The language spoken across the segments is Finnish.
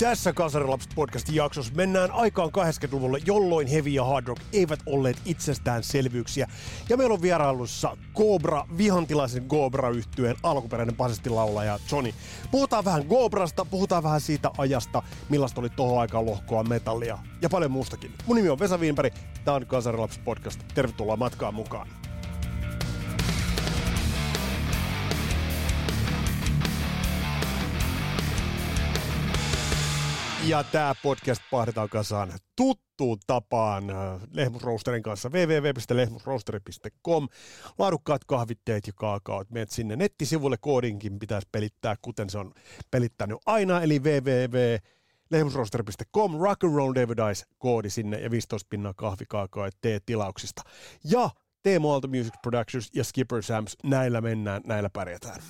Tässä Kasarilapset podcastin jaksossa mennään aikaan 80-luvulle, jolloin heavy ja hard rock eivät olleet itsestäänselvyyksiä. Ja meillä on vierailussa Cobra, vihantilaisen cobra yhtyeen alkuperäinen basestilaulaja Johnny. Puhutaan vähän Cobrasta, puhutaan vähän siitä ajasta, millaista oli tohon aikaan lohkoa metallia ja paljon muustakin. Mun nimi on Vesa Wienberg, tää on Kasarilapset podcast. Tervetuloa matkaan mukaan. Ja tämä podcast pahdetaan kasaan tuttuun tapaan äh, Lehmusroosterin kanssa www.lehmusroosteri.com. Laadukkaat kahvitteet ja kaakaot. Meet sinne nettisivulle, koodinkin pitäisi pelittää, kuten se on pelittänyt aina, eli www lehmusroosteri.com, rock and roll David Ice, koodi sinne ja 15 pinnaa kahvikaakaa ja tee tilauksista. Ja Teemo Aalto Music Productions ja Skipper Sams, näillä mennään, näillä pärjätään.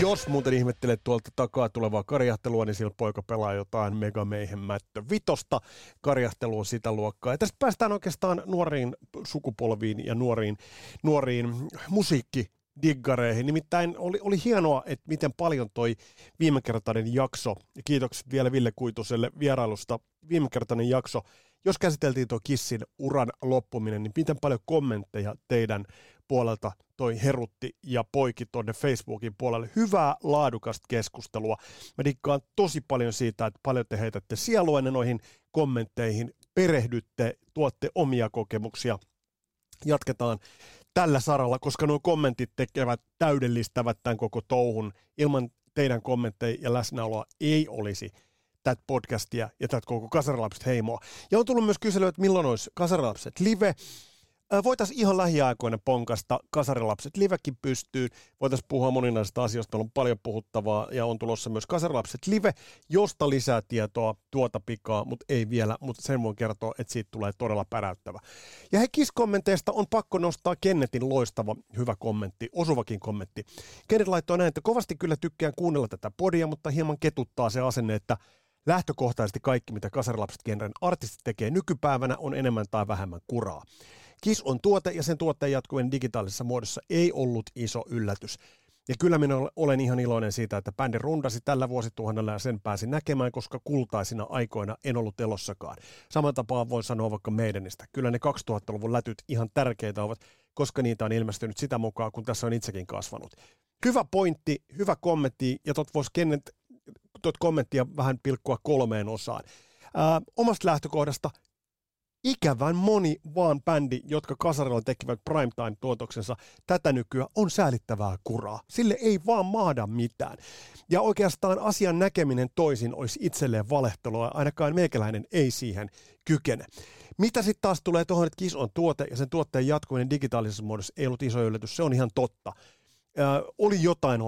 Jos muuten ihmettelet tuolta takaa tulevaa karjahtelua, niin sillä poika pelaa jotain Mega Mayhem Mättö vitosta. Karjahtelu on sitä luokkaa. Ja tästä päästään oikeastaan nuoriin sukupolviin ja nuoriin, nuoriin musiikki diggareihin. Nimittäin oli, oli hienoa, että miten paljon toi viimekertainen jakso, ja kiitokset vielä Ville Kuituselle vierailusta, viimekertainen jakso, jos käsiteltiin tuo Kissin uran loppuminen, niin miten paljon kommentteja teidän puolelta toi herutti ja poiki tuonne Facebookin puolelle. Hyvää, laadukasta keskustelua. Mä dikkaan tosi paljon siitä, että paljon te heitätte sieluenne noihin kommentteihin, perehdytte, tuotte omia kokemuksia. Jatketaan tällä saralla, koska nuo kommentit tekevät, täydellistävät tämän koko touhun. Ilman teidän kommentteja ja läsnäoloa ei olisi tätä podcastia ja tätä koko Kasarilapset heimoa. Ja on tullut myös kyselyä, että milloin olisi Kasarilapset live. Voitaisiin ihan lähiaikoina ponkasta Kasarilapset livekin pystyy. Voitaisiin puhua moninaisista asioista. On paljon puhuttavaa ja on tulossa myös Kasarilapset live, josta lisää tietoa tuota pikaa, mutta ei vielä, mutta sen voin kertoa, että siitä tulee todella päräyttävä. Ja he kommenteista on pakko nostaa Kennetin loistava hyvä kommentti, osuvakin kommentti. Kennet laittoi näin, että kovasti kyllä tykkään kuunnella tätä podia, mutta hieman ketuttaa se asenne, että lähtökohtaisesti kaikki, mitä kasarilapset genren artistit tekee nykypäivänä, on enemmän tai vähemmän kuraa. KIS on tuote ja sen tuotteen jatkuminen digitaalisessa muodossa ei ollut iso yllätys. Ja kyllä minä olen ihan iloinen siitä, että bändi rundasi tällä vuosituhannella ja sen pääsi näkemään, koska kultaisina aikoina en ollut elossakaan. Saman tapaan voin sanoa vaikka meidänistä. Kyllä ne 2000-luvun lätyt ihan tärkeitä ovat, koska niitä on ilmestynyt sitä mukaan, kun tässä on itsekin kasvanut. Hyvä pointti, hyvä kommentti, ja tot voisi Kenneth, tot kommenttia vähän pilkkua kolmeen osaan. Ää, omasta lähtökohdasta ikävän moni vaan bändi, jotka kasarilla tekivät primetime-tuotoksensa tätä nykyään, on säälittävää kuraa. Sille ei vaan maada mitään. Ja oikeastaan asian näkeminen toisin olisi itselleen valehtelua, ainakaan meikäläinen ei siihen kykene. Mitä sitten taas tulee tuohon, että KIS on tuote ja sen tuotteen jatkuminen digitaalisessa muodossa ei ollut iso yllätys, se on ihan totta. Ö, oli jotain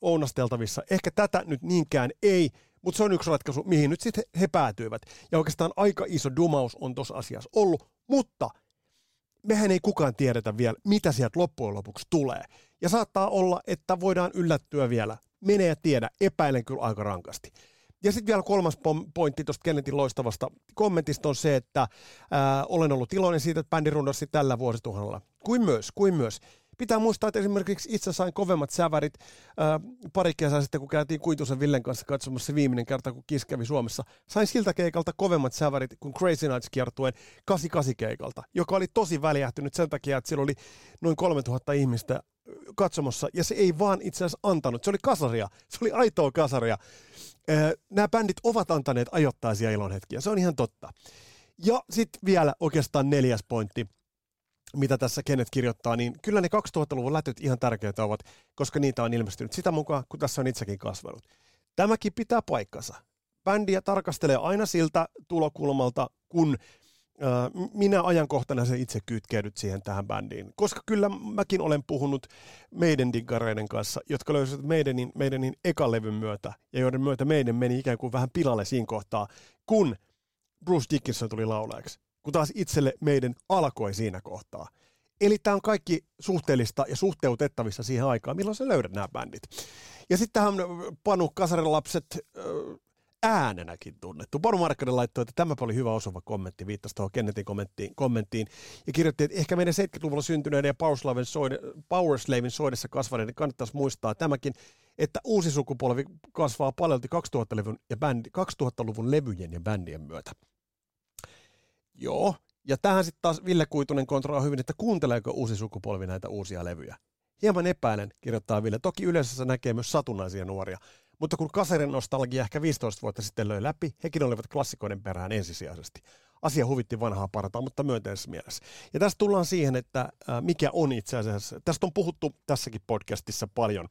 ounasteltavissa. Ehkä tätä nyt niinkään ei, mutta se on yksi ratkaisu, mihin nyt sitten he päätyivät. Ja oikeastaan aika iso dumaus on tuossa asiassa ollut, mutta mehän ei kukaan tiedetä vielä, mitä sieltä loppujen lopuksi tulee. Ja saattaa olla, että voidaan yllättyä vielä. Mene ja tiedä, epäilen kyllä aika rankasti. Ja sitten vielä kolmas pointti tuosta Kennetin loistavasta kommentista on se, että ää, olen ollut iloinen siitä, että bändi tällä vuosituhannella. Kuin myös, kuin myös Pitää muistaa, että esimerkiksi itse sain kovemmat sävärit ää, pari kesää sitten, kun käytiin Kuitusen Villen kanssa katsomassa viimeinen kerta, kun Kiss kävi Suomessa. Sain siltä keikalta kovemmat sävärit kuin Crazy Nights kiertuen 88 keikalta, joka oli tosi väliähtynyt sen takia, että siellä oli noin 3000 ihmistä katsomassa, ja se ei vaan itse asiassa antanut. Se oli kasaria. Se oli aitoa kasaria. Nämä bändit ovat antaneet ajoittaisia ilonhetkiä. Se on ihan totta. Ja sitten vielä oikeastaan neljäs pointti mitä tässä Kenneth kirjoittaa, niin kyllä ne 2000-luvun lätyt ihan tärkeitä ovat, koska niitä on ilmestynyt sitä mukaan, kun tässä on itsekin kasvanut. Tämäkin pitää paikkansa. Bändiä tarkastelee aina siltä tulokulmalta, kun minä ajankohtana se itse kytkeydyt siihen tähän bändiin. Koska kyllä mäkin olen puhunut meidän diggareiden kanssa, jotka löysivät meidänin, meidänin ekan levyn myötä, ja joiden myötä meidän meni ikään kuin vähän pilalle siinä kohtaa, kun Bruce Dickinson tuli laulajaksi kun taas itselle meidän alkoi siinä kohtaa. Eli tämä on kaikki suhteellista ja suhteutettavissa siihen aikaan, milloin sä löydät nämä bändit. Ja sitten tähän Panu Kasarilapset äänenäkin tunnettu. Panu Markkanen laittoi, että tämä oli hyvä osuva kommentti, viittasi tuohon Kennetin kommenttiin, kommenttiin ja kirjoitti, että ehkä meidän 70-luvulla syntyneiden ja Powerslavin soide, Powerslavin soidessa kasvaneiden kannattaisi muistaa tämäkin, että uusi sukupolvi kasvaa paljon 2000-luvun, ja bändi, 2000-luvun levyjen ja bändien myötä. Joo, ja tähän sitten taas Ville Kuitunen kontrolloi hyvin, että kuunteleeko uusi sukupolvi näitä uusia levyjä. Hieman epäilen, kirjoittaa Ville. Toki yleensä näkee myös satunnaisia nuoria. Mutta kun kaserin nostalgia ehkä 15 vuotta sitten löi läpi, hekin olivat klassikoiden perään ensisijaisesti. Asia huvitti vanhaa partaa, mutta myönteisessä mielessä. Ja tästä tullaan siihen, että mikä on itse asiassa, tästä on puhuttu tässäkin podcastissa paljon,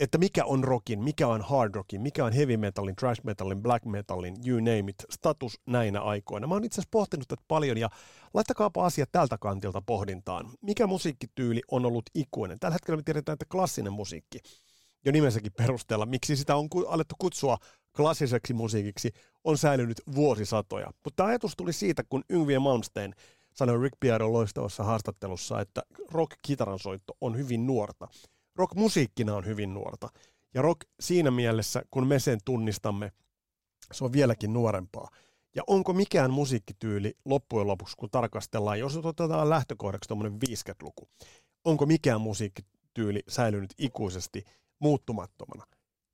että mikä on rockin, mikä on hard rockin, mikä on heavy metalin, trash metalin, black metalin, you name it, status näinä aikoina. Mä oon itse asiassa pohtinut tätä paljon ja laittakaapa asiat tältä kantilta pohdintaan. Mikä musiikkityyli on ollut ikuinen? Tällä hetkellä me tiedetään, että klassinen musiikki jo nimensäkin perusteella, miksi sitä on alettu kutsua klassiseksi musiikiksi, on säilynyt vuosisatoja. Mutta ajatus tuli siitä, kun Yngwie Malmsteen sanoi Rick Pieron loistavassa haastattelussa, että rock-kitaran soitto on hyvin nuorta. Rock musiikkina on hyvin nuorta. Ja rock siinä mielessä, kun me sen tunnistamme, se on vieläkin nuorempaa. Ja onko mikään musiikkityyli loppujen lopuksi, kun tarkastellaan, jos otetaan lähtökohdaksi tuommoinen 50-luku, onko mikään musiikkityyli säilynyt ikuisesti muuttumattomana?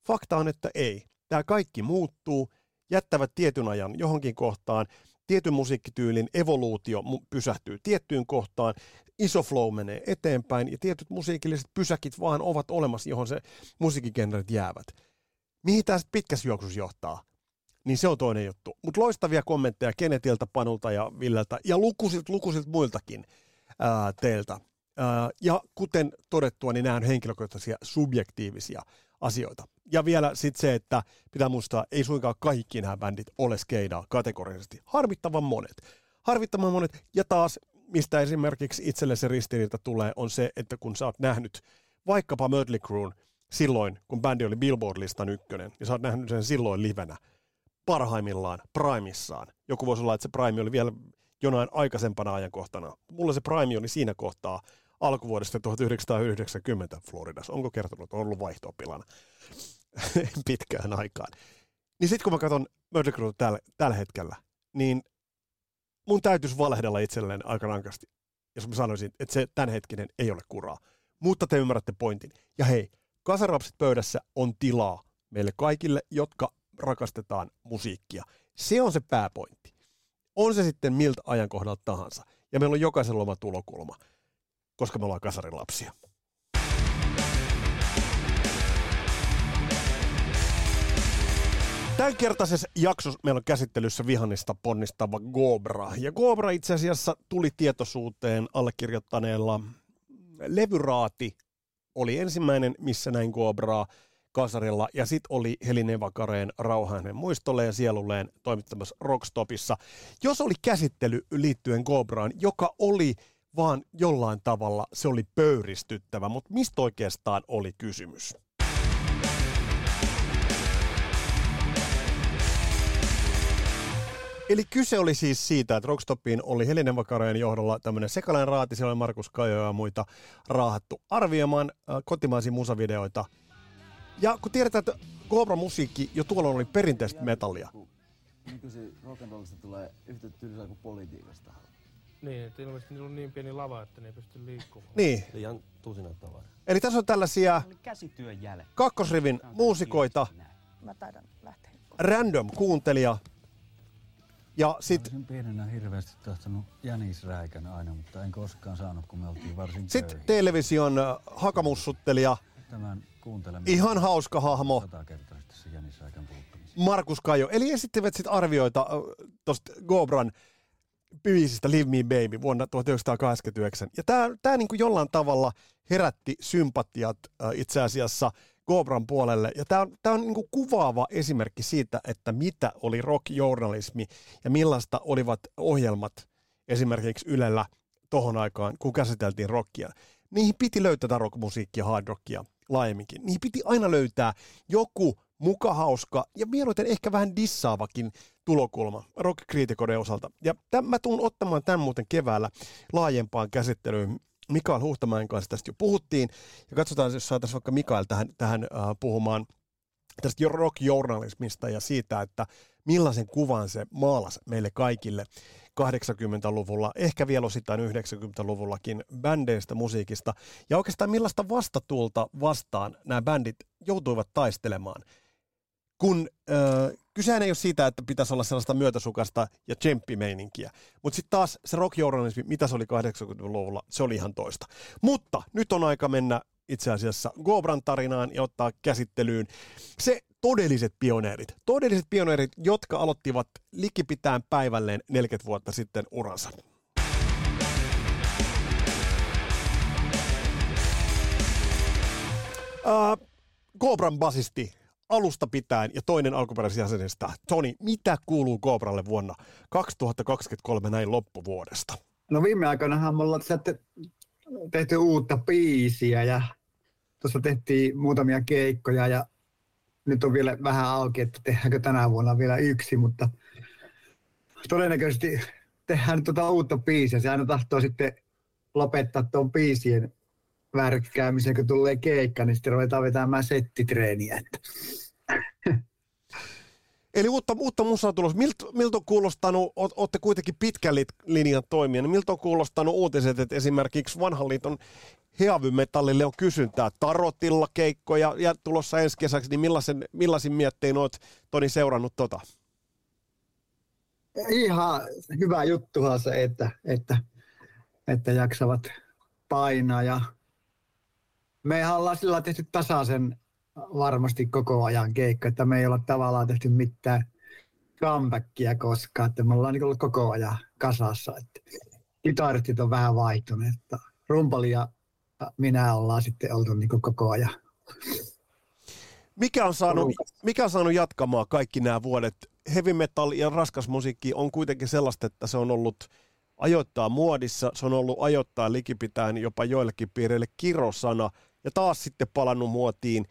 Fakta on, että ei. Tämä kaikki muuttuu, jättävät tietyn ajan johonkin kohtaan, tietyn musiikkityylin evoluutio pysähtyy tiettyyn kohtaan, iso flow menee eteenpäin ja tietyt musiikilliset pysäkit vaan ovat olemassa, johon se musiikkigenret jäävät. Mihin tämä pitkässä juoksussa johtaa? Niin se on toinen juttu. Mutta loistavia kommentteja Kenetiltä, Panulta ja Villeltä ja lukuisilta, lukuisilta muiltakin ää, teiltä. Ää, ja kuten todettua, niin nämä on henkilökohtaisia subjektiivisia asioita. Ja vielä sitten se, että pitää muistaa, ei suinkaan kaikki nämä bändit ole skeidaa kategorisesti. Harvittavan monet. Harvittavan monet. Ja taas, mistä esimerkiksi itselle se ristiriita tulee, on se, että kun sä oot nähnyt vaikkapa Mötley Cruen silloin, kun bändi oli Billboard-listan ykkönen, ja sä oot nähnyt sen silloin livenä, parhaimmillaan, primissaan. Joku voisi olla, että se prime oli vielä jonain aikaisempana ajankohtana. Mulla se prime oli siinä kohtaa alkuvuodesta 1990 Floridassa. Onko kertonut, on ollut vaihto pitkään aikaan. Niin sitten kun mä katson Mötley tällä, tällä hetkellä, niin mun täytyisi valehdella itselleen aika rankasti, jos mä sanoisin, että se tämänhetkinen ei ole kuraa. Mutta te ymmärrätte pointin. Ja hei, kasarapsit pöydässä on tilaa meille kaikille, jotka rakastetaan musiikkia. Se on se pääpointti. On se sitten miltä ajankohdalta tahansa. Ja meillä on jokaisella oma tulokulma koska me ollaan kasarilapsia. Tämänkertaisessa jaksossa meillä on käsittelyssä vihannista ponnistava Gobra. Ja Gobra itse asiassa tuli tietoisuuteen allekirjoittaneella Levyraati oli ensimmäinen, missä näin Gobraa kasarilla. Ja sitten oli Helinen Vakareen rauhainen muistolle ja sielulleen toimittamassa Rockstopissa. Jos oli käsittely liittyen Gobraan, joka oli vaan jollain tavalla se oli pöyristyttävä, mutta mistä oikeastaan oli kysymys? Eli kyse oli siis siitä, että Rockstopiin oli Helinen Vakareen johdolla tämmöinen sekalainen raati, siellä oli Markus Kajo ja muita raahattu arvioimaan äh, kotimaisia musavideoita. Ja kun tiedetään, että Cobra-musiikki jo tuolla oli perinteistä metallia. Nykyisin rock'n'rollista tulee yhtä tylsää kuin politiikasta. Niin, että ilmeisesti niillä on niin pieni lava, että ne ei pysty liikkumaan. Niin. Liian tusina tavaraa. Eli tässä on tällaisia käsityön kakkosrivin muusikoita, Mä taidan lähteä. random kuuntelija. Ja sit, Olisin pienenä hirveästi tahtonut Jänis Räikän aina, mutta en koskaan saanut, kun me oltiin varsin sit köyhiä. television äh, hakamussuttelija, Tämän kuuntelemisen ihan hauska hahmo, satakertaisesti se Jänis Räikän puuttumisen. Markus Kajo. Eli esittivät sit arvioita tuosta Gobran biisistä Live Me Baby vuonna 1989. Ja tämä tää niinku jollain tavalla herätti sympatiat äh, itse asiassa Gobran puolelle. Ja tämä on, tää on niinku kuvaava esimerkki siitä, että mitä oli rockjournalismi ja millaista olivat ohjelmat esimerkiksi Ylellä tohon aikaan, kun käsiteltiin rockia. Niihin piti löytää rockmusiikkia, hard rockia laajemminkin. Niihin piti aina löytää joku muka hauska ja mieluiten ehkä vähän dissaavakin tulokulma rock-kriitikoiden osalta. Ja tämän, mä tuun ottamaan tämän muuten keväällä laajempaan käsittelyyn. Mikael Huhtamäen kanssa tästä jo puhuttiin. Ja katsotaan, jos saataisiin vaikka Mikael tähän, tähän äh, puhumaan tästä rock-journalismista ja siitä, että millaisen kuvan se maalasi meille kaikille 80-luvulla, ehkä vielä osittain 90-luvullakin bändeistä, musiikista, ja oikeastaan millaista vastatulta vastaan nämä bändit joutuivat taistelemaan. Kun äh, kysehän ei ole siitä, että pitäisi olla sellaista myötäsukasta ja tsemppimeininkiä, mutta sitten taas se rockjournalismi, mitä se oli 80-luvulla, se oli ihan toista. Mutta nyt on aika mennä itse asiassa Gobran tarinaan ja ottaa käsittelyyn se todelliset pioneerit. Todelliset pioneerit, jotka aloittivat likipitään päivälleen 40 vuotta sitten uransa. Uh, Gobran basisti alusta pitäen ja toinen alkuperäisjäsenestä. Toni, mitä kuuluu Gobralle vuonna 2023 näin loppuvuodesta? No viime aikoinahan me ollaan tehty uutta biisiä ja tuossa tehtiin muutamia keikkoja ja nyt on vielä vähän auki, että tehdäänkö tänä vuonna vielä yksi, mutta todennäköisesti tehdään nyt tuota uutta biisiä. Se aina tahtoo sitten lopettaa tuon biisien värkkäämisen, kun tulee keikka, niin sitten ruvetaan vetämään settitreeniä. Eli uutta, uutta musaa tulos. Miltä, miltä on kuulostanut, olette kuitenkin pitkän linjan toimija, niin miltä on kuulostanut uutiset, että esimerkiksi vanhan liiton heavymetallille on kysyntää tarotilla keikkoja ja tulossa ensi kesäksi, niin millaisen, millaisin miettein olet Toni seurannut tota? Ihan hyvä juttuhan se, että, että, että jaksavat painaa ja me ollaan sillä tehty tasaisen varmasti koko ajan keikka, että me ei olla tavallaan tehty mitään comebackia koskaan, että me ollaan niin ollut koko ajan kasassa. Että kitaristit on vähän vaihtuneet, että rumpali ja minä ollaan sitten oltu niin koko ajan. Mikä on, saanut, mikä on saanut jatkamaan kaikki nämä vuodet? Heavy metal ja raskas musiikki on kuitenkin sellaista, että se on ollut ajoittaa muodissa, se on ollut ajoittaa likipitään jopa joillekin piireille kirosana ja taas sitten palannut muotiin.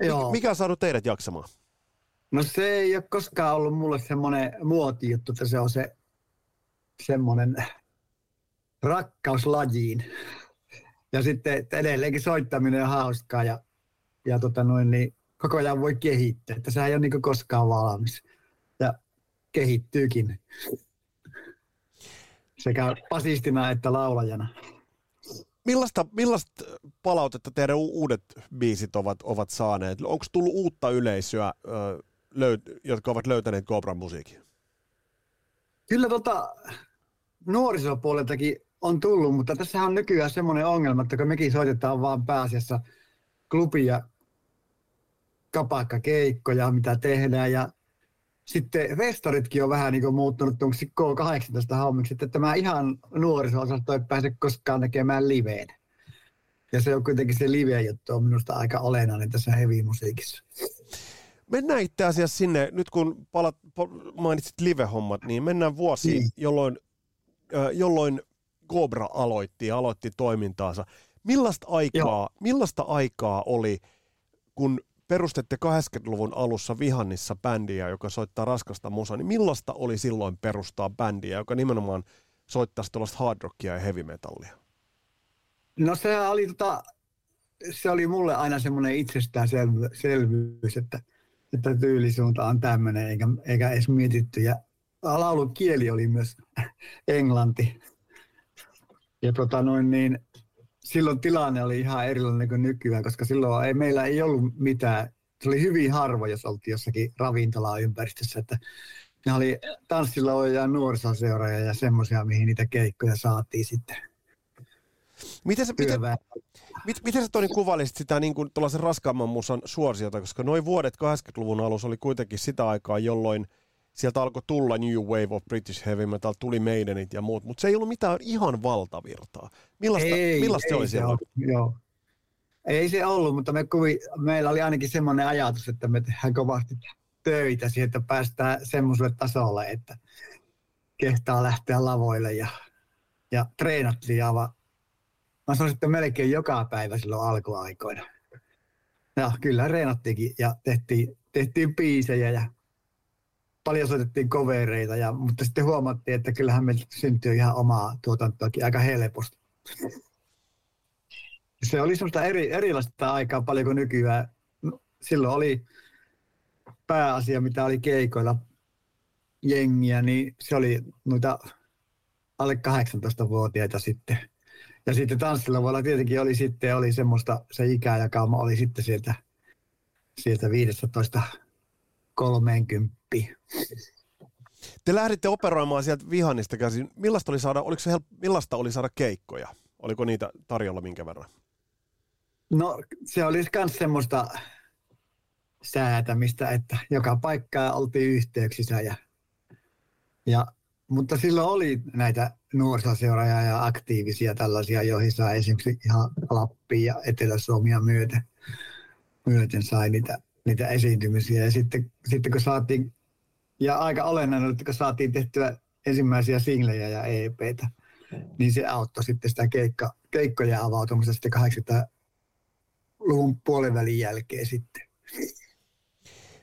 Joo. Mikä on saanut teidät jaksamaan? No se ei ole koskaan ollut mulle semmoinen muotijuttu, että se on se semmoinen rakkaus lajiin. Ja sitten edelleenkin soittaminen on hauskaa ja, ja tota noin, niin koko ajan voi kehittää. Että sehän ei ole niin koskaan valmis. Ja kehittyykin. Sekä pasistina että laulajana. Millaista, millaista palautetta teidän uudet biisit ovat, ovat saaneet? Onko tullut uutta yleisöä, löyt, jotka ovat löytäneet Cobran musiikin? Kyllä tota, nuorisopuoleltakin on tullut, mutta tässä on nykyään semmoinen ongelma, että kun mekin soitetaan vaan pääasiassa klubia, kapakkakeikkoja, mitä tehdään ja sitten festaritkin on vähän niin kuin muuttunut K18 hommiksi, että tämä ihan nuoriso-osasto ei pääse koskaan näkemään liveen. Ja se on kuitenkin se live-juttu on minusta aika olennainen tässä heavy-musiikissa. Mennään itse asiassa sinne, nyt kun palat, mainitsit live-hommat, niin mennään vuosi, niin. jolloin, jolloin Cobra aloitti ja aloitti toimintaansa. Millaista aikaa, millaista aikaa oli, kun perustette 80-luvun alussa Vihannissa bändiä, joka soittaa raskasta musaa, niin millaista oli silloin perustaa bändiä, joka nimenomaan soittaisi tuollaista hard rockia ja heavy metallia? No se oli, tota, se oli mulle aina semmoinen itsestäänselvyys, että, että tyylisuunta on tämmöinen, eikä, eikä edes mietitty. Ja laulun kieli oli myös englanti. Ja tota noin niin, silloin tilanne oli ihan erilainen kuin nykyään, koska silloin ei, meillä ei ollut mitään. Se oli hyvin harvo, jos oltiin jossakin ravintolaympäristössä, että ne oli tanssilla ja nuorisoseuroja ja semmoisia, mihin niitä keikkoja saatiin sitten. Miten sä, miten, mit, miten sä Toni kuvailisit sitä niin kuin raskaamman musan suosiota, koska noin vuodet 80-luvun alussa oli kuitenkin sitä aikaa, jolloin – sieltä alkoi tulla New Wave of British Heavy Metal, tuli Maidenit ja muut, mutta se ei ollut mitään ihan valtavirtaa. Millaista, ei, millaista ei se oli se siellä? Ollut, joo. Ei se ollut, mutta me kuvi, meillä oli ainakin semmoinen ajatus, että me tehdään kovasti töitä siihen, että päästään semmoiselle tasolle, että kehtaa lähteä lavoille ja, ja treenattiin aivan, mä sanoisin, että melkein joka päivä silloin alkuaikoina. Ja kyllä reenattiinkin ja tehtiin, tehtiin biisejä ja paljon soitettiin kovereita, ja, mutta sitten huomattiin, että kyllähän meiltä syntyi ihan omaa tuotantoakin aika helposti. Se oli semmoista eri, erilaista aikaa paljon kuin nykyään. No, Silloin oli pääasia, mitä oli keikoilla jengiä, niin se oli noita alle 18-vuotiaita sitten. Ja sitten tanssilavalla tietenkin oli sitten oli semmoista, se ikäjakauma oli sitten sieltä, sieltä 15 30. Te lähditte operoimaan sieltä Vihannista käsin. Millaista oli saada, oliko se help, millaista oli saada keikkoja? Oliko niitä tarjolla minkä verran? No se oli myös semmoista säätämistä, että joka paikkaa oltiin yhteyksissä. Ja, ja, mutta silloin oli näitä nuorisoseuroja ja aktiivisia tällaisia, joihin sai esimerkiksi ihan Lappia ja Etelä-Suomia myöten, myöten sai niitä, niitä esiintymisiä. Ja sitten, sitten kun saatiin, ja aika olennainen, että kun saatiin tehtyä ensimmäisiä singlejä ja EPtä, niin se auttoi sitten sitä keikka, keikkoja avautumista sitten 80-luvun puolivälin jälkeen sitten.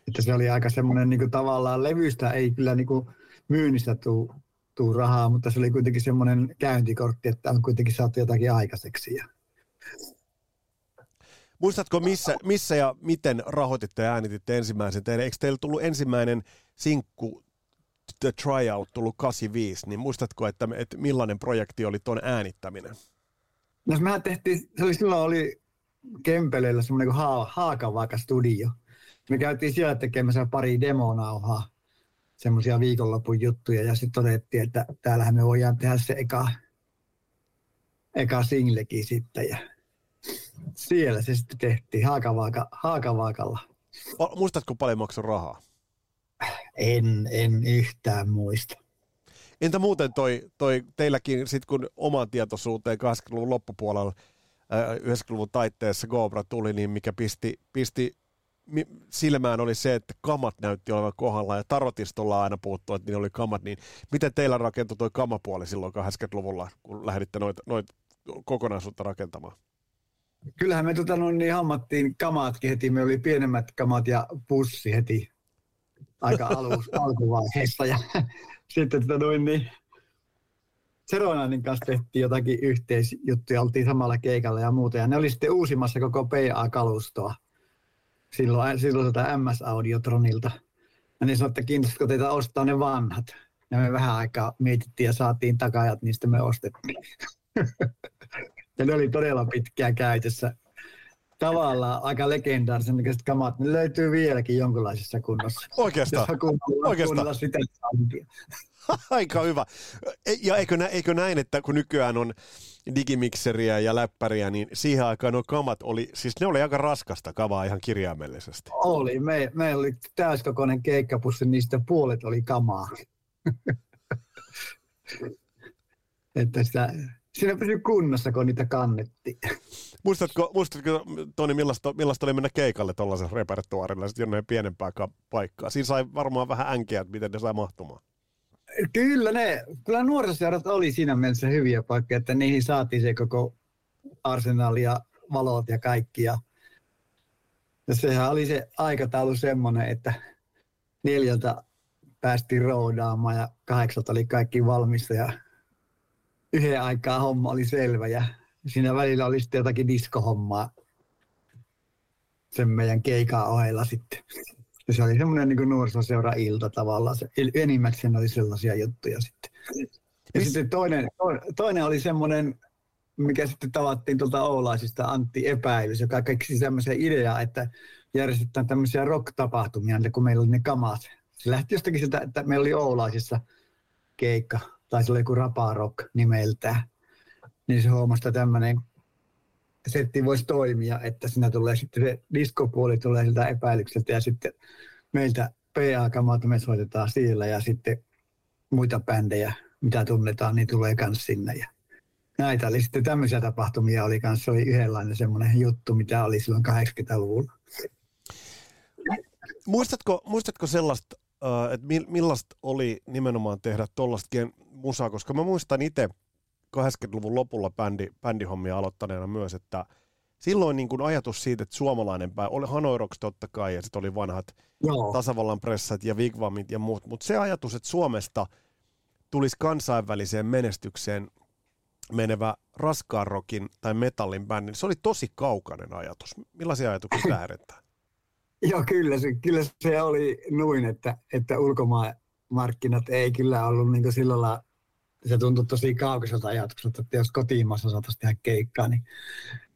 Että se oli aika semmoinen niin tavallaan levystä ei kyllä niin kuin myynnistä tuu, tuu rahaa, mutta se oli kuitenkin semmoinen käyntikortti, että on kuitenkin saatu jotakin aikaiseksi. Ja Muistatko, missä, missä ja miten rahoititte ja äänititte ensimmäisen teille? Eikö teillä tullut ensimmäinen sinkku, The Tryout, tullut 85, niin muistatko, että, että millainen projekti oli tuon äänittäminen? No mehän tehtiin, se oli silloin oli Kempeleellä semmoinen kuin ha- Haakavaaka studio. Me käytiin siellä tekemässä pari demonauhaa, semmoisia viikonlopun juttuja, ja sitten todettiin, että täällähän me voidaan tehdä se eka, eka singlekin sitten, ja siellä se sitten tehtiin Haakavaaka, Haakavaakalla. Muistatko paljon maksoi rahaa? En, en yhtään muista. Entä muuten toi, toi teilläkin, sit kun oman tietoisuuteen 80-luvun loppupuolella, äh, 90-luvun taitteessa Gobra tuli, niin mikä pisti, pisti silmään oli se, että kamat näytti olevan kohdalla ja Tarotistolla aina puhuttu, että niin oli kamat, niin miten teillä rakentui toi kamapuoli silloin 80-luvulla, kun lähditte noita noit kokonaisuutta rakentamaan? Kyllähän me tota, no, niin hammattiin kamaatkin heti. Me oli pienemmät kamat ja pussi heti aika alus, alkuvaiheessa. Ja sitten tota, noin, niin, Seronanin kanssa tehtiin jotakin yhteisjuttuja, oltiin samalla keikalla ja muuta. Ja ne oli sitten uusimassa koko PA-kalustoa silloin, silloin tätä MS-Audiotronilta. Ja ne sanoi, että kiinnostaisiko teitä ostaa ne vanhat. Ja me vähän aikaa mietittiin ja saatiin takajat, niistä me ostettiin. ja ne oli todella pitkään käytössä. Tavallaan aika legendaarisen näköiset kamat. Ne löytyy vieläkin jonkinlaisessa kunnossa. Oikeastaan. Jos kuunnella, Oikeastaan. kuunnella sitä soundia. Aika hyvä. E- Ja eikö, nä, eikö näin, että kun nykyään on digimikseriä ja läppäriä, niin siihen aikaan nuo kamat oli, siis ne oli aika raskasta kavaa ihan kirjaimellisesti. Oli. Me, meillä oli täyskokoinen keikkapussi, niistä puolet oli kamaa. että sitä, siinä pysyi kunnossa, kun niitä kannettiin. Muistatko, muistatko Toni, millaista, millaista oli mennä keikalle tuollaisen repertuaarilla sitten jonnekin pienempää ka- paikkaa? Siinä sai varmaan vähän änkeä, että miten ne sai mahtumaan. Kyllä ne, kyllä nuorisoseurat oli siinä mielessä hyviä paikkoja, että niihin saatiin se koko arsenaali ja valot ja kaikki. Ja, ja sehän oli se aikataulu semmoinen, että neljältä päästiin roudaamaan ja kahdeksalta oli kaikki valmista ja yhden aikaa homma oli selvä ja siinä välillä oli sitten jotakin diskohommaa sen meidän keikan ohella sitten. Ja se oli semmoinen niin nuorisoseura-ilta tavallaan. Se, enimmäkseen oli sellaisia juttuja sitten. Ja sitten toinen, toinen oli semmoinen, mikä sitten tavattiin tuolta Oulaisista, Antti Epäilys, joka keksi semmoisen ideaa, että järjestetään tämmöisiä rock-tapahtumia, kun meillä oli ne kamat. Se lähti jostakin siltä, että meillä oli Oulaisissa keikka, tai se oli joku Rapa Rock nimeltään. Niin se huomasi, että tämmöinen setti voisi toimia, että siinä tulee sitten se diskopuoli tulee siltä epäilykseltä ja sitten meiltä PA-kamalta me soitetaan siellä ja sitten muita bändejä, mitä tunnetaan, niin tulee myös sinne. Ja näitä oli sitten tämmöisiä tapahtumia oli kanssa, se oli yhdenlainen semmoinen juttu, mitä oli silloin 80-luvulla. Muistatko, muistatko sellaista, äh, että millaista oli nimenomaan tehdä tuollaistakin musaa, koska mä muistan itse 80-luvun lopulla bändi, bändihommia aloittaneena myös, että silloin niin kuin ajatus siitä, että suomalainen pää, oli Hanoi Rocks totta kai, ja sitten oli vanhat Joo, tasavallan pressat ja Vigvamit ja muut, mutta se ajatus, että Suomesta tulisi kansainväliseen menestykseen menevä raskaan rockin tai metallin bändi, niin se oli tosi kaukainen ajatus. Millaisia ajatuksia tämä herättää? joo kyllä, se, kyllä se oli noin, että, että ulkomaan markkinat ei kyllä ollut niin sillä lailla, se tuntui tosi kaukaiselta ajatukselta, että jos kotimaassa saataisiin tehdä keikkaa, niin,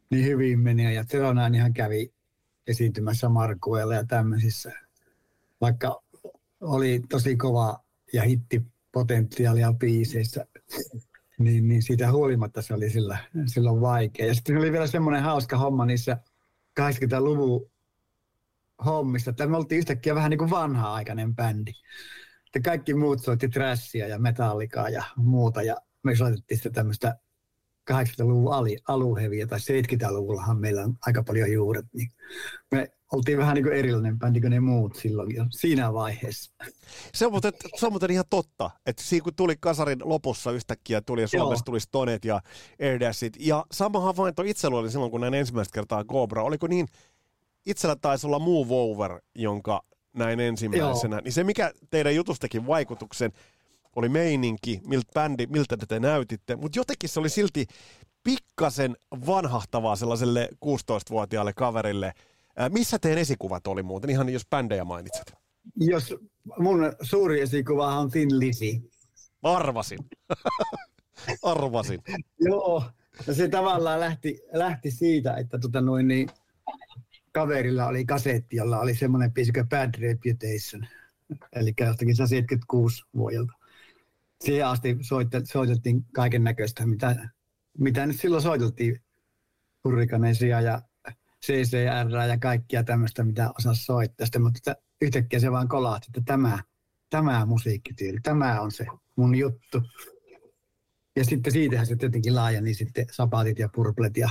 niin hyvin meni. Ja Teronaan ihan kävi esiintymässä Markuella ja tämmöisissä, vaikka oli tosi kova ja hittipotentiaalia biiseissä, niin, niin siitä huolimatta se oli sillä, silloin vaikea. Ja sitten oli vielä semmoinen hauska homma niissä 80-luvun hommissa, että me oltiin yhtäkkiä vähän niin kuin vanha-aikainen bändi. Että kaikki muut soitti trashia ja metallikaa ja muuta, ja me soitettiin sitä tämmöistä 80-luvun ali, aluheviä, tai 70-luvullahan meillä on aika paljon juuret, niin me oltiin vähän niin kuin erilainen bändi kuin ne muut silloin jo siinä vaiheessa. Se on, muuten, se on muuten ihan totta, että siinä kun tuli kasarin lopussa yhtäkkiä tuli ja Suomessa Joo. tuli Stonet ja Airdashit, ja sama havainto itsellä oli silloin, kun näin ensimmäistä kertaa Cobra, oliko niin, itsellä taisi olla Move Over, jonka näin ensimmäisenä, Joo. niin se mikä teidän jutustakin vaikutuksen oli meininki, miltä bändi, miltä te näytitte, mutta jotenkin se oli silti pikkasen vanhahtavaa sellaiselle 16-vuotiaalle kaverille. Ää, missä teidän esikuvat oli muuten, ihan jos bändejä mainitset? Jos mun suuri esikuva on Thin Lizzy. Arvasin. Arvasin. Joo, ja se tavallaan lähti, lähti siitä, että tota noin, niin, kaverilla oli kasetti, jolla oli semmoinen biisi kuin Bad Reputation, eli jostakin 76 vuodelta. Siihen asti soitte, soitettiin kaiken näköistä, mitä, mitä nyt silloin soiteltiin, hurrikanesia ja CCR ja kaikkia tämmöistä, mitä osasi soittaa. Sitten, mutta yhtäkkiä se vaan kolahti, että tämä, tämä musiikkityyli, tämä on se mun juttu. Ja sitten siitähän se tietenkin laajeni sitten sapatit ja purplet ja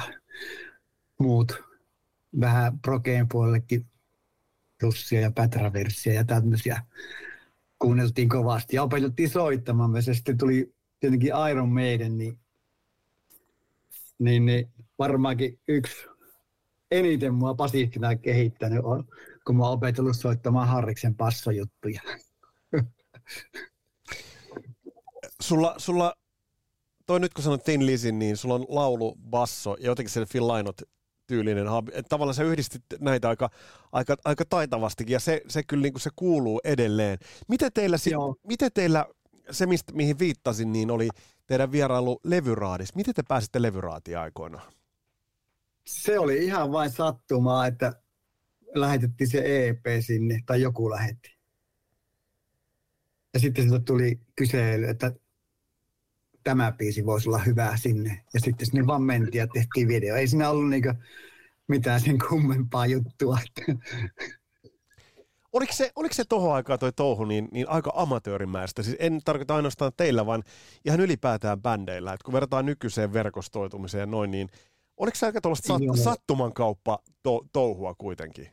muut vähän prokeen puolellekin russia ja päträversiä ja tämmöisiä kuunneltiin kovasti ja opetettiin soittamaan. Ja sitten tuli tietenkin Iron Maiden, niin, niin, niin varmaankin yksi eniten mua pasiftina kehittänyt on, kun mä oon opetellut soittamaan Harriksen passojuttuja. Sulla, sulla toi nyt kun sanoit Thin Lizzy, niin sulla on laulu, basso ja jotenkin se Phil Lynott tyylinen haabi. Et Tavallaan sä yhdistit näitä aika, aika, aika taitavastikin ja se, se kyllä niin kuin se kuuluu edelleen. Miten teillä, Joo. miten teillä se, mistä, mihin viittasin, niin oli teidän vierailu levyraadissa. Miten te pääsitte levyraatiin aikoinaan? Se oli ihan vain sattumaa, että lähetettiin se EP sinne, tai joku lähetti. Ja sitten sieltä tuli kysely, että tämä biisi voisi olla hyvä sinne. Ja sitten sinne vaan mentiin ja tehtiin video. Ei siinä ollut niinku mitään sen kummempaa juttua. Oliko se, oliko se tohon aikaan toi touhu niin, niin aika amatöörimäistä? Siis en tarkoita ainoastaan teillä, vaan ihan ylipäätään bändeillä. Et kun verrataan nykyiseen verkostoitumiseen ja noin, niin oliko se aika tuollaista sat, sattumankauppa to, touhua kuitenkin?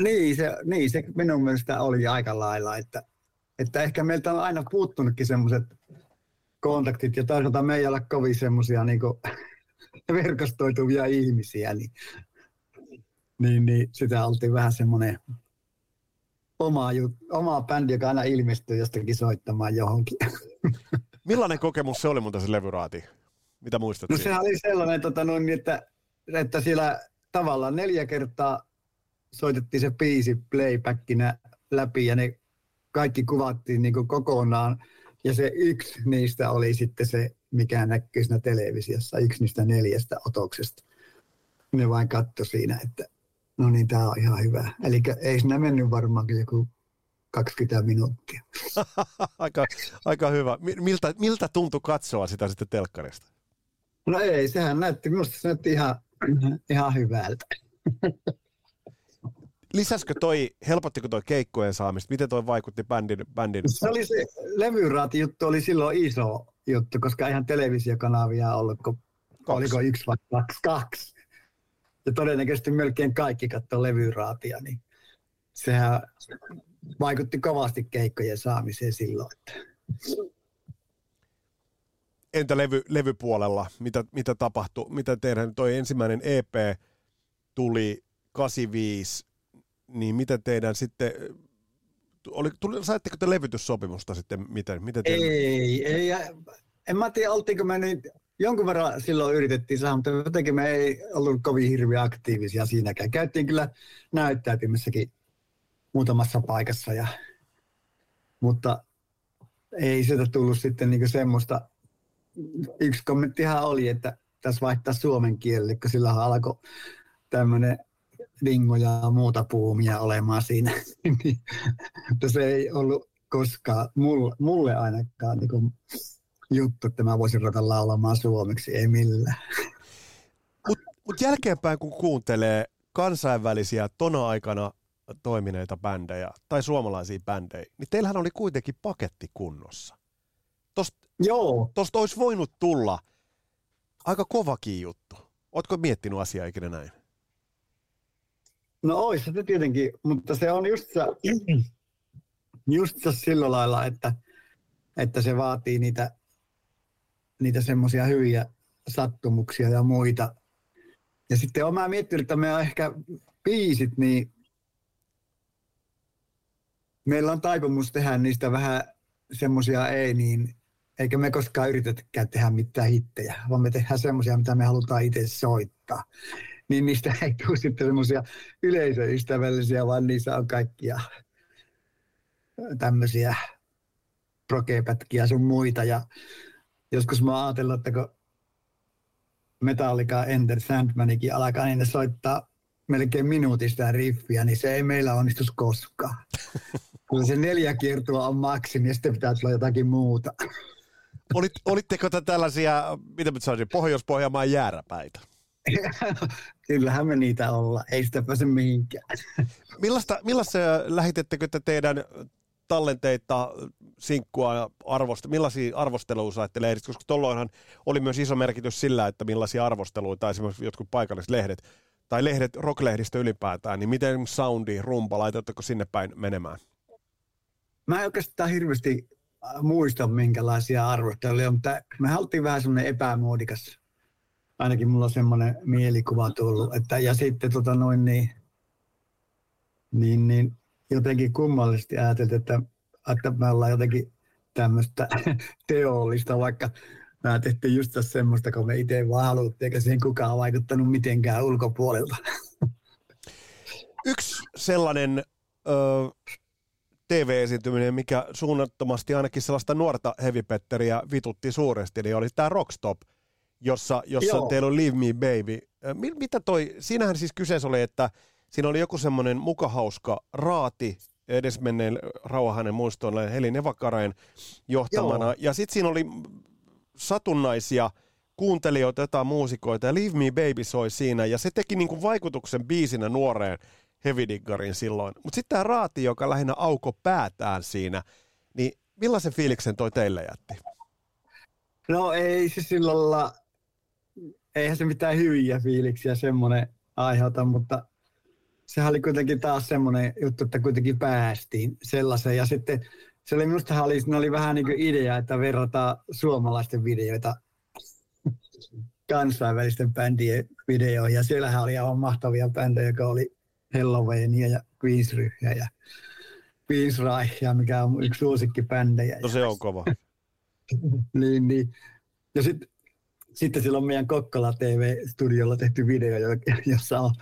niin, se, niin se minun mielestä oli aika lailla, että, että ehkä meiltä on aina puuttunutkin semmoiset kontaktit ja toisaalta me ei ole kovin semmoisia niin verkostoituvia ihmisiä, niin, niin, niin sitä oltiin vähän semmoinen oma, jut, oma bändi, joka aina ilmestyy jostakin soittamaan johonkin. Millainen kokemus se oli muuten se levyraati? Mitä muistat No sehän oli sellainen, tota, noin, että, että siellä tavallaan neljä kertaa soitettiin se biisi playbackina läpi ja ne kaikki kuvattiin niin kuin kokonaan. Ja se yksi niistä oli sitten se, mikä näkyy siinä televisiossa, yksi niistä neljästä otoksesta. Ne vain katto siinä, että no niin, tämä on ihan hyvä. Eli ei siinä mennyt varmaankin joku 20 minuuttia. aika, aika hyvä. Mi- Miltä, miltä tuntui katsoa sitä sitten telkkarista? No ei, sehän näytti, minusta se näytti ihan, ihan hyvältä. Lisäskö toi, helpottiko toi keikkojen saamista? Miten toi vaikutti bändin, bändin Se oli se levyraati juttu oli silloin iso juttu, koska eihän televisiokanavia ollut, kun Kaksi. oliko yksi vai kaksi, kaksi. Ja todennäköisesti melkein kaikki katsoi levyraatia, niin sehän vaikutti kovasti keikkojen saamiseen silloin. Että entä levy, levypuolella, mitä, mitä tapahtui, mitä tehdään, toi ensimmäinen EP tuli 85, niin miten teidän sitten, oli, tuli, saitteko te levytyssopimusta sitten, miten, miten te... Ei, ei. En mä tiedä, oltiinko me nyt, jonkun verran silloin yritettiin saada, mutta jotenkin me ei ollut kovin hirveän aktiivisia siinäkään. Käytiin kyllä näyttäytymissäkin muutamassa paikassa, ja, mutta ei sieltä tullut sitten niinku semmoista. Yksi kommenttihan oli, että tässä vaihtaa suomen kielelle, kun sillä alkoi tämmöinen dingo ja muuta puumia olemaan siinä. Niin, mutta se ei ollut koskaan mulle, mulle ainakaan niin juttu, että mä voisin ruveta laulamaan suomeksi, ei millään. Mutta mut jälkeenpäin kun kuuntelee kansainvälisiä tona aikana toimineita bändejä tai suomalaisia bändejä, niin teillähän oli kuitenkin paketti kunnossa. Tosta, Joo. tosta olisi voinut tulla aika kovakin juttu. Ootko miettinyt asiaa ikinä näin? No ois se tietenkin, mutta se on just se, just se sillä lailla, että, että se vaatii niitä, niitä semmoisia hyviä sattumuksia ja muita. Ja sitten mä miettinyt, että me ehkä biisit, niin meillä on taipumus tehdä niistä vähän semmoisia ei niin, eikä me koskaan yritetäkään tehdä mitään hittejä, vaan me tehdään semmoisia, mitä me halutaan itse soittaa. Niin niistä ei tule sitten semmoisia yleisöystävällisiä, vaan niissä on kaikkia tämmöisiä prokepätkiä sun muita. Ja joskus mä oon ajatellut, että kun Metallica Enter Sandmanikin alkaa niin ne soittaa melkein minuutista riffiä, niin se ei meillä onnistus koskaan. Kun se neljä kiertoa on maksimi ja sitten pitää tulla jotakin muuta. Olit, olitteko te tällaisia, mitä mä sanoisin, Pohjois-Pohjanmaan jääräpäitä? Kyllähän me niitä olla, ei sitä pääse mihinkään. Millaista, millaista lähetettekö te teidän tallenteita, sinkkua ja arvosta, millaisia arvosteluja saitte lehdistä, koska tuolloinhan oli myös iso merkitys sillä, että millaisia arvosteluita esimerkiksi jotkut paikalliset lehdet tai lehdet, rocklehdistä ylipäätään, niin miten soundi, rumpa, laitatteko sinne päin menemään? Mä en oikeastaan hirveästi äh, muista, minkälaisia arvosteluja, mutta me haluttiin vähän semmoinen epämuodikas. Ainakin mulla on semmoinen mielikuva tullut. Että, ja sitten tota noin niin, niin, niin jotenkin kummallisesti ajateltiin, että, että me ollaan jotenkin tämmöistä teollista, vaikka mä tehtiin just semmoista, kun me itse vaan haluttiin, eikä siihen kukaan vaikuttanut mitenkään ulkopuolelta. Yksi sellainen ö, TV-esiintyminen, mikä suunnattomasti ainakin sellaista nuorta heavy-petteriä vitutti suuresti, niin oli tämä Rockstop, jossa, jossa Joo. teillä on Leave Me Baby. Mitä toi, siinähän siis kyseessä oli, että siinä oli joku semmoinen mukahauska raati, edesmenneen rauhanen muistoon Heli Nevakareen johtamana. Joo. Ja sitten siinä oli satunnaisia kuuntelijoita, jotain muusikoita, ja Leave Me Baby soi siinä, ja se teki niinku vaikutuksen biisinä nuoreen Heavydiggarin silloin. Mutta sitten tämä raati, joka lähinnä auko päätään siinä, niin millaisen fiiliksen toi teille jätti? No ei se sillä lailla, eihän se mitään hyviä fiiliksiä semmoinen aiheuta, mutta sehän oli kuitenkin taas semmoinen juttu, että kuitenkin päästiin sellaiseen. Ja sitten se oli, minustahan oli, ne oli vähän niin kuin idea, että verrataan suomalaisten videoita kansainvälisten bändien videoihin. Ja siellähän oli aivan mahtavia bändejä, joka oli Halloweenia ja Queensryhjä ja Queensryhjä, mikä on yksi suosikkibändejä. No se on kova. niin, niin. Ja sitten sitten silloin meidän Kokkola TV-studiolla tehty video, jo- jossa on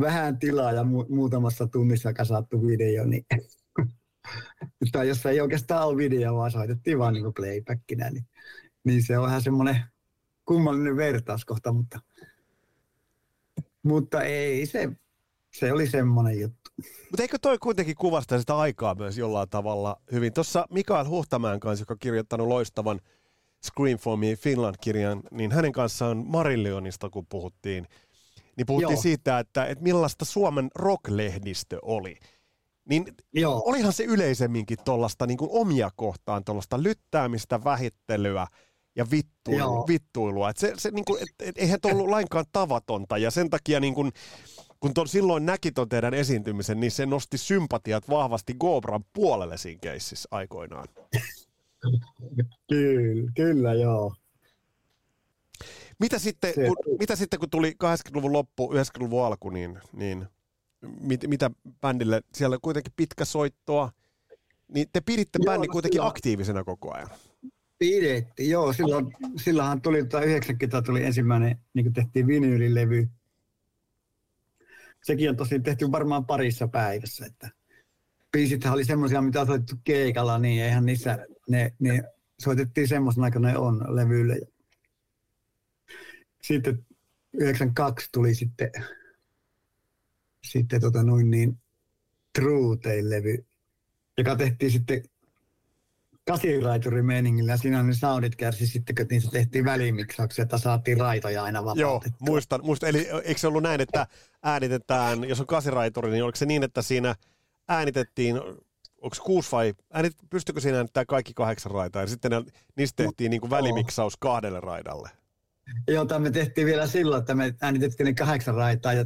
vähän tilaa ja mu- muutamassa tunnissa kasattu video, niin tai jossa ei oikeastaan ole video, vaan soitettiin vaan niin playbackina, niin, niin se on vähän semmoinen kummallinen vertauskohta, mutta, mutta ei se, se oli semmoinen juttu. Mutta eikö toi kuitenkin kuvasta sitä aikaa myös jollain tavalla hyvin? Tuossa Mikael Huhtamäen kanssa, joka on kirjoittanut loistavan Scream for Me Finland-kirjan, niin hänen kanssaan Marillionista, kun puhuttiin, niin puhuttiin Joo. siitä, että, että millaista Suomen rocklehdistö oli. Niin Joo, olihan se yleisemminkin tuollaista niin kuin omia kohtaan, tuollaista lyttäämistä, vähittelyä ja vittuilua. Joo. vittuilua. Et se, se, niin kuin, et, et, eihän tuo ollut lainkaan tavatonta ja sen takia niin kuin, kun ton, silloin näki ton teidän esiintymisen, niin se nosti sympatiat vahvasti Gobran puolelle siinä keississä aikoinaan. kyllä, kyllä joo. Mitä sitten, Se- kun, mitä sitten, kun tuli 80-luvun loppu, 90-luvun alku, niin, niin mit, mitä bändille, siellä on kuitenkin pitkä soittoa, niin te piditte Joo, bändin no kuitenkin silloin- aktiivisena koko ajan. Pidettiin, joo. Silloin, silloinhan tuli, tota 90 tuli ensimmäinen, niin kuin tehtiin vinyylilevy. Sekin on tosi tehty varmaan parissa päivässä. Että biisithän oli semmoisia, mitä on soitettu keikalla, niin eihän niissä, ne, ne soitettiin semmoisena, kun ne on levyillä. Sitten 92 tuli sitten, sitten tota noin niin, True Tale-levy, joka tehtiin sitten kasiraiturin meiningillä. Siinä ne soundit kärsi sitten, kun niissä tehtiin välimiksauksia, että saatiin raitoja aina Joo, vapautettua. muistan, muistan. Eli eikö se ollut näin, että äänitetään, jos on kasiraituri, niin oliko se niin, että siinä äänitettiin, onko kuusi vai, äänit, pystykö siinä äänittämään kaikki kahdeksan raitaa, ja sitten ne, niistä tehtiin niin kuin välimiksaus kahdelle raidalle. jota me tehtiin vielä silloin, että me äänitettiin ne kahdeksan raitaa ja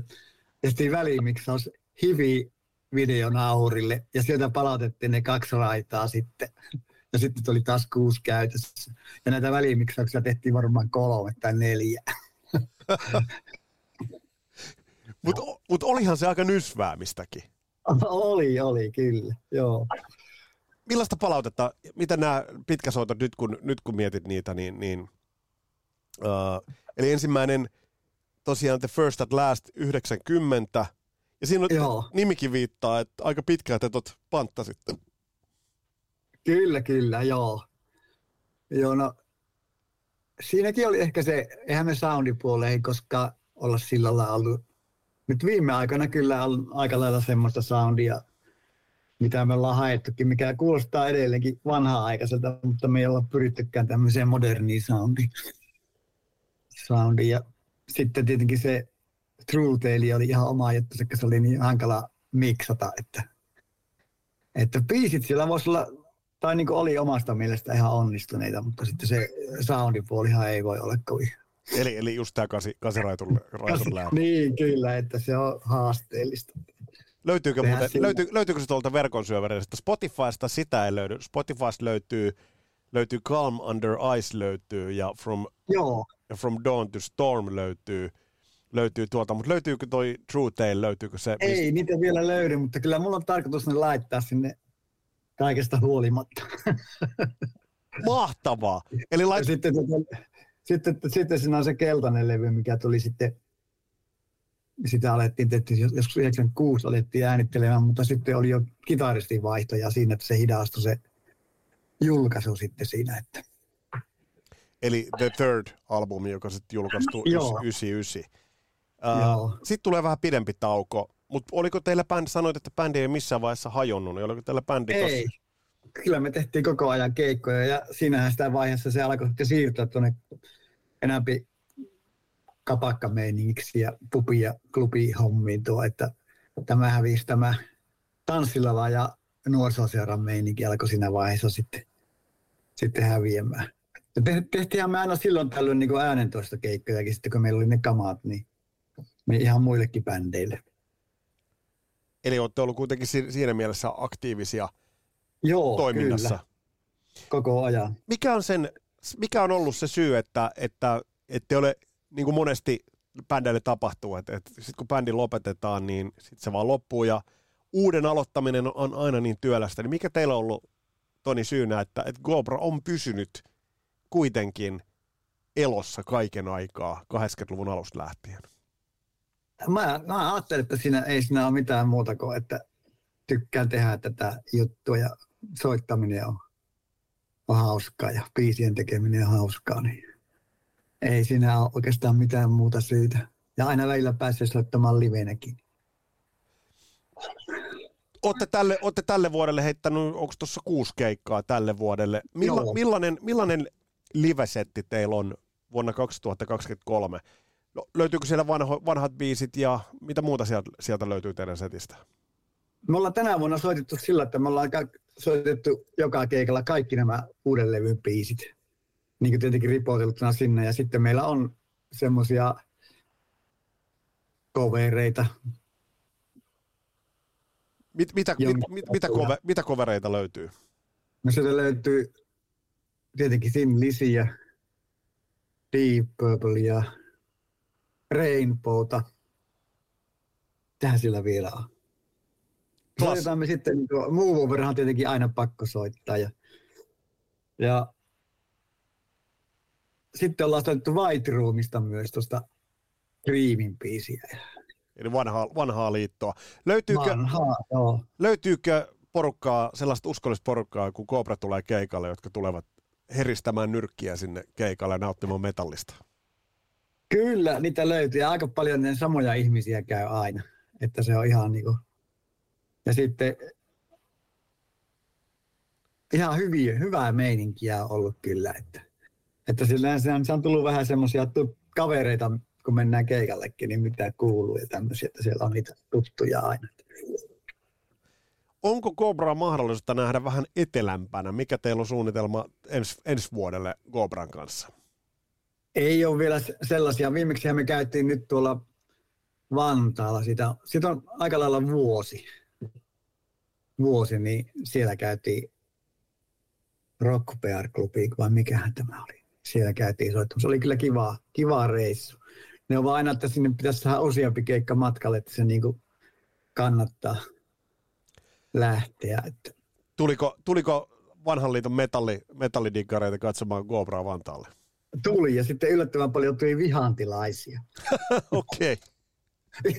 tehtiin välimiksaus hivi videonauhurille ja sieltä palautettiin ne kaksi raitaa sitten. Ja sitten tuli taas kuusi käytössä. Ja näitä välimiksauksia tehtiin varmaan kolme tai neljä. Mutta mut olihan se aika nysväämistäkin. oli, oli, kyllä. Joo. Millaista palautetta, mitä nämä pitkäsoitot nyt kun, nyt kun mietit niitä, niin, niin uh, eli ensimmäinen tosiaan The First at Last 90, ja siinä Joo. nimikin viittaa, että aika pitkään te tot panttasitte. Kyllä, kyllä, joo. Joo, no siinäkin oli ehkä se, eihän me soundipuoleen ei koskaan olla sillä lailla ollut. Nyt viime aikoina kyllä on aika lailla semmoista soundia, mitä me ollaan haettukin, mikä kuulostaa edelleenkin vanha-aikaiselta, mutta me ei olla pyrittykään tämmöiseen moderniin soundiin. soundiin. Ja sitten tietenkin se True Tale oli ihan oma juttu, koska se oli niin hankala miksata, että, että biisit siellä voisi olla tai niin oli omasta mielestä ihan onnistuneita, mutta sitten se soundipuolihan ei voi olla kovin. Eli, eli just tämä kasi, kasiraitun raitun. Niin, kyllä, että se on haasteellista. Löytyykö, muuten, löytyy, löytyykö se tuolta verkon syövereistä? Spotifysta sitä ei löydy. Spotifysta löytyy, löytyy Calm Under Ice löytyy ja From, Joo, ja From Dawn to Storm löytyy, löytyy tuolta, mutta löytyykö toi True Tale, löytyykö se? ei niitä vielä löydy, mutta kyllä mulla on tarkoitus ne laittaa sinne kaikesta huolimatta. Mahtavaa! Eli lait... Ja sitten, tota, sitten, sitten siinä on se keltainen levy, mikä tuli sitten, sitä alettiin, tehtiin, joskus 96 alettiin äänittelemään, mutta sitten oli jo kitaristin vaihto ja siinä että se hidastui se julkaisu sitten siinä, että Eli The Third albumi, joka sitten julkaistu Joo. 99. Joo. Uh, sitten tulee vähän pidempi tauko, mutta oliko teillä bändi, sanoit, että bändi ei missään vaiheessa hajonnut, niin oliko teillä bändi tossa? Ei. Kyllä me tehtiin koko ajan keikkoja ja siinähän sitä vaiheessa se alkoi sitten siirtyä tuonne enämpi kapakkameiningiksi ja pubi- ja klubihommiin tuo, että tämä hävisi tämä tanssilava ja nuorisoseuran meininki alkoi siinä vaiheessa sitten, sitten häviämään. Ja me aina silloin tällöin niin äänentoista keikkojakin, sitten kun meillä oli ne kamat, niin me ihan muillekin bändeille. Eli olette ollut kuitenkin si- siinä mielessä aktiivisia Joo, toiminnassa. kyllä, koko ajan. Mikä on, sen, mikä on ollut se syy, että, että ette ole, niin kuin monesti bändeille tapahtuu, että, että sitten kun bändi lopetetaan, niin sitten se vaan loppuu ja uuden aloittaminen on aina niin työlästä. Niin mikä teillä on ollut, Toni, syynä, että, että Gobra on pysynyt kuitenkin elossa kaiken aikaa 80-luvun alusta lähtien? Mä, mä ajattelin, että siinä ei siinä ole mitään muuta kuin, että tykkään tehdä tätä juttua ja soittaminen on, on hauskaa ja biisien tekeminen on hauskaa, niin ei siinä ole oikeastaan mitään muuta syytä. Ja aina välillä pääsee soittamaan livenäkin. Olette tälle, olette tälle vuodelle heittänyt, onko tuossa kuusi keikkaa tälle vuodelle? Milla, Joo. millainen, millainen livesetti teillä on vuonna 2023? No, löytyykö siellä vanho, vanhat biisit ja mitä muuta sieltä, sieltä löytyy teidän setistä? Me ollaan tänä vuonna soitettu sillä, että me ollaan soitettu joka keikalla kaikki nämä uuden levyn biisit. Niin kuin tietenkin ripoteltuna sinne. Ja sitten meillä on semmoisia kovereita, Mit, mitä, mit, mit, mitä, kove, mitä kovereita löytyy? No sieltä löytyy tietenkin Thin Lisiä, Deep Purplea, Rainbowta. Tähän sillä vielä on. Soitetaan me sitten, niin Move Overhan on tietenkin aina pakko soittaa. Ja, ja sitten ollaan soitettu White Roomista myös tuosta Dreamin biisiä. Eli vanhaa, vanhaa liittoa. Löytyykö, Vanhaa, joo. löytyykö porukkaa, sellaista uskollista porukkaa, kun Cobra tulee keikalle, jotka tulevat heristämään nyrkkiä sinne keikalle ja nauttimaan metallista? Kyllä, niitä löytyy. Ja aika paljon ne samoja ihmisiä käy aina. Että se on ihan niinku... Ja sitten ihan hyviä, hyvää meininkiä on ollut kyllä. Että, että sillä se on, tullut vähän semmoisia kavereita, kun mennään keikallekin, niin mitä kuuluu ja tämmöisiä, että siellä on niitä tuttuja aina. Onko Cobra mahdollista nähdä vähän etelämpänä? Mikä teillä on suunnitelma ens, ensi vuodelle Cobran kanssa? Ei ole vielä se- sellaisia. Viimeksi me käytiin nyt tuolla Vantaalla. Sitä, siitä on aika lailla vuosi. Vuosi, niin siellä käytiin Rock Bear Clubiin, vai mikähän tämä oli. Siellä käytiin soittamassa. Se oli kyllä kiva, kiva reissu. Ne on vaan aina, että sinne pitäisi saada useampi keikka matkalle, että se niinku kannattaa lähteä. Että Tuliko, tuliko vanhan liiton metalli, metallidiggareita katsomaan Cobraa Vantaalle? tuli ja sitten yllättävän paljon tuli vihantilaisia. Okei.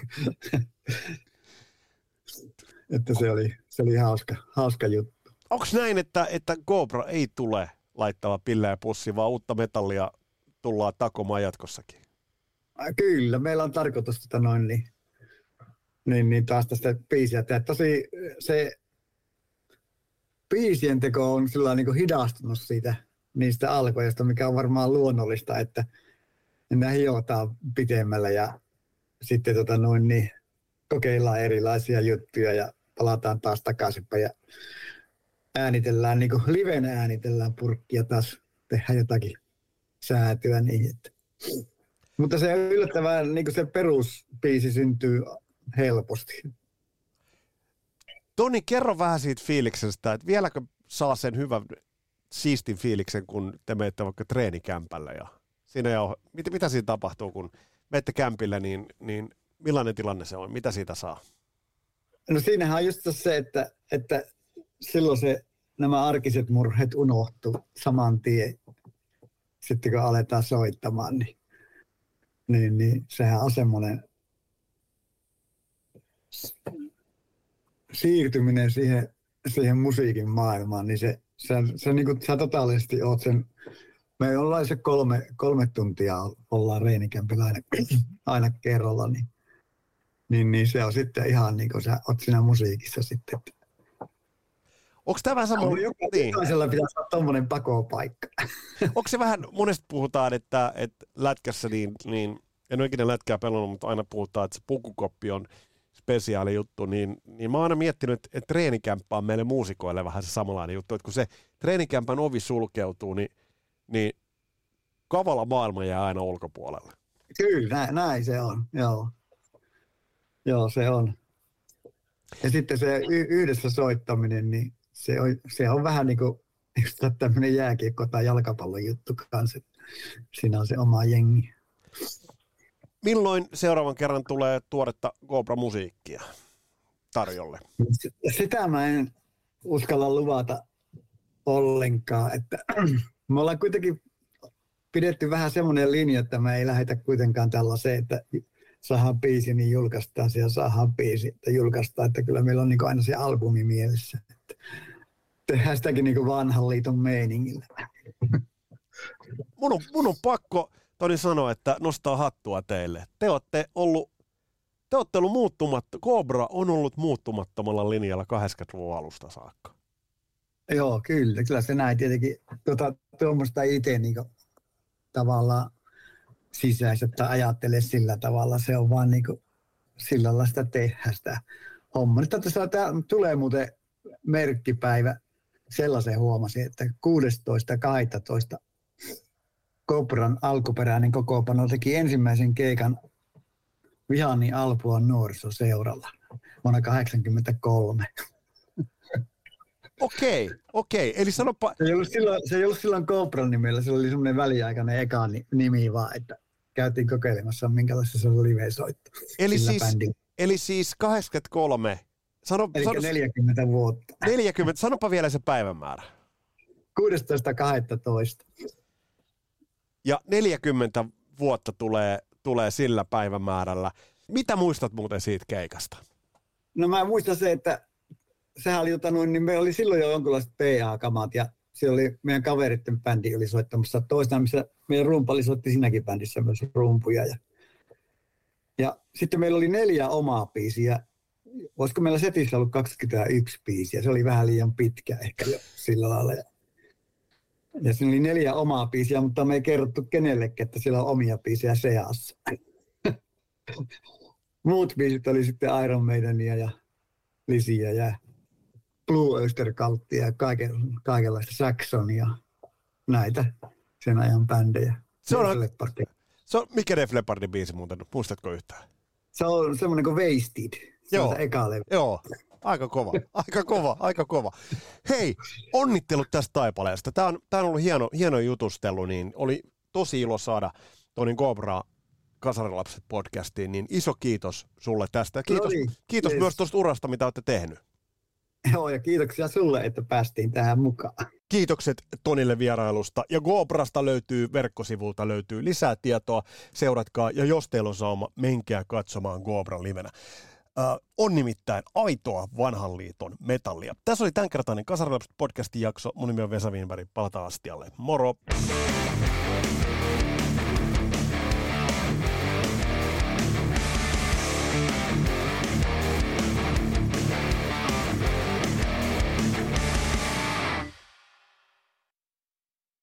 Että se oli, se oli hauska, hauska juttu. Onko näin, että, että Cobra ei tule laittava pilleä pussi, vaan uutta metallia tullaan takomaan jatkossakin? Kyllä, meillä on tarkoitus tota noin, niin, niin, niin taas tästä biisiä tehdä. Tosi se biisien teko on sillä niin kuin hidastunut siitä niistä alkoista, mikä on varmaan luonnollista, että ne hiotaan pitemmällä ja sitten tota noin, niin kokeillaan erilaisia juttuja ja palataan taas takaisinpäin ja äänitellään, niin kuin livenä äänitellään purkkia taas, tehdään jotakin säätöä niin, että mutta se yllättävän, niin se peruspiisi syntyy helposti. Toni, kerro vähän siitä fiiliksestä, että vieläkö saa sen hyvän siistin fiiliksen, kun te menette vaikka treenikämpälle ja siinä jo, mitä, mitä siinä tapahtuu, kun menette kämpille, niin, niin millainen tilanne se on, mitä siitä saa? No siinähän on just se, että, että silloin se, nämä arkiset murheet unohtuu saman tien, sitten kun aletaan soittamaan, niin, niin, niin sehän on semmoinen siirtyminen siihen, siihen musiikin maailmaan, niin se, se, se niin kuin, sä totaalisesti oot sen, me ollaan se kolme, kolme tuntia ollaan reenikämpillä aina, aina kerralla, niin, niin, niin, se on sitten ihan niin kuin sä oot siinä musiikissa sitten. Onko tämä vähän sama? Niin. Jokaisella pitäisi olla tommonen pakopaikka. Onko se vähän, monesti puhutaan, että, että lätkässä niin, niin, en ole ikinä lätkää pelannut, mutta aina puhutaan, että se pukukoppi on spesiaali juttu, niin, niin mä oon aina miettinyt, että, että treenikämppä on meille muusikoille vähän se samanlainen juttu, että kun se treenikämpän ovi sulkeutuu, niin, niin kavala maailma jää aina ulkopuolelle. Kyllä, näin, näin se on, joo. Joo, se on. Ja sitten se y- yhdessä soittaminen, niin se on, se on vähän niin kuin just tämmöinen jääkiekko- tai jalkapallon juttu kanssa. Siinä on se oma jengi. Milloin seuraavan kerran tulee tuoretta Cobra-musiikkia tarjolle? Sitä mä en uskalla luvata ollenkaan, että me ollaan kuitenkin pidetty vähän semmoinen linja, että me ei lähetä kuitenkaan tällaiseen, että saadaan biisi, niin julkaistaan se ja saadaan biisi, että julkaistaan, että kyllä meillä on niin aina se albumi mielessä. Että tehdään sitäkin niin vanhan liiton meiningillä. Mun on, mun on pakko Toni sanoa, että nostaa hattua teille. Te olette ollut, te olette ollut muuttumatta, Cobra on ollut muuttumattomalla linjalla 80-luvun alusta saakka. Joo, kyllä. Kyllä se näin tietenkin tuota, tuommoista itse niin tavallaan sisäistä tai ajattele sillä tavalla. Se on vaan niin kuin, sillä lailla sitä tehdä sitä hommaa. Nyt tässä tää tulee muuten merkkipäivä. Sellaisen huomasin, että 16.12. Kopran alkuperäinen kokoopano teki ensimmäisen keikan Vihani Alpuan nuorisoseuralla vuonna 1983. Okei, okei. Eli sanopa, Se ei ollut silloin, se ei ollut silloin Cobran nimellä, se oli semmoinen väliaikainen eka ni- nimi vaan, että käytiin kokeilemassa, minkälaista se oli live-soitto. eli sillä siis, bändillä. eli siis 83, sano, Eli sano, 40 vuotta. 40, sanopa vielä se päivämäärä. 16.12. Ja 40 vuotta tulee, tulee sillä päivämäärällä. Mitä muistat muuten siitä keikasta? No mä muistan se, että sehän oli, noin, niin meillä oli silloin jo jonkinlaiset PA-kamat ja se oli meidän kaveritten bändi oli soittamassa toistaan, missä meidän rumpali soitti siinäkin bändissä myös rumpuja. Ja, ja sitten meillä oli neljä omaa biisiä. Olisiko meillä setissä ollut 21 biisiä? Se oli vähän liian pitkä ehkä jo sillä lailla. Ja, ja siinä oli neljä omaa biisiä, mutta me ei kerrottu kenellekään, että siellä on omia biisejä seassa. Muut biisit oli sitten Iron Maidenia ja Lisiä ja Blue Oyster Cultia ja kaiken, kaikenlaista Saxonia, näitä sen ajan bändejä. Se on-. Se on, mikä Def Leppardin biisi muuten, muistatko yhtään? se on semmoinen kuin Wasted. Joo. eka levy. Joo, aika kova, aika kova, aika kova. Hei, onnittelut tästä taipaleesta. Tämä on, tämä on ollut hieno, hieno jutustelu, niin oli tosi ilo saada Toni Cobra Kasarilapset podcastiin, niin iso kiitos sulle tästä. Kiitos, No niin, kiitos yes. myös tuosta urasta, mitä olette tehnyt. Joo, ja kiitoksia sulle, että päästiin tähän mukaan. Kiitokset Tonille vierailusta. Ja GoPrasta löytyy, verkkosivulta löytyy lisää tietoa. Seuratkaa, ja jos teillä on sauma, menkää katsomaan GoPran livenä. Äh, on nimittäin aitoa vanhan liiton metallia. Tässä oli tämänkertainen Kasarilapset podcastin jakso. Mun nimi on Vesa Wienberg. Palataan astialle. Moro!